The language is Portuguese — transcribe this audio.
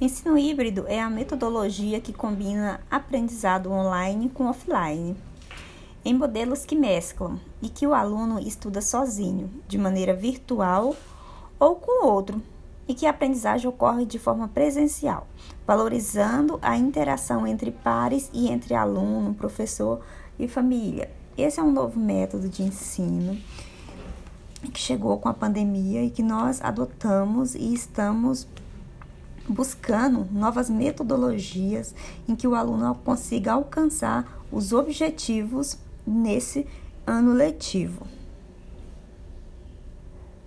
Ensino híbrido é a metodologia que combina aprendizado online com offline, em modelos que mesclam e que o aluno estuda sozinho, de maneira virtual ou com outro, e que a aprendizagem ocorre de forma presencial, valorizando a interação entre pares e entre aluno, professor e família. Esse é um novo método de ensino que chegou com a pandemia e que nós adotamos e estamos buscando novas metodologias em que o aluno consiga alcançar os objetivos nesse ano letivo.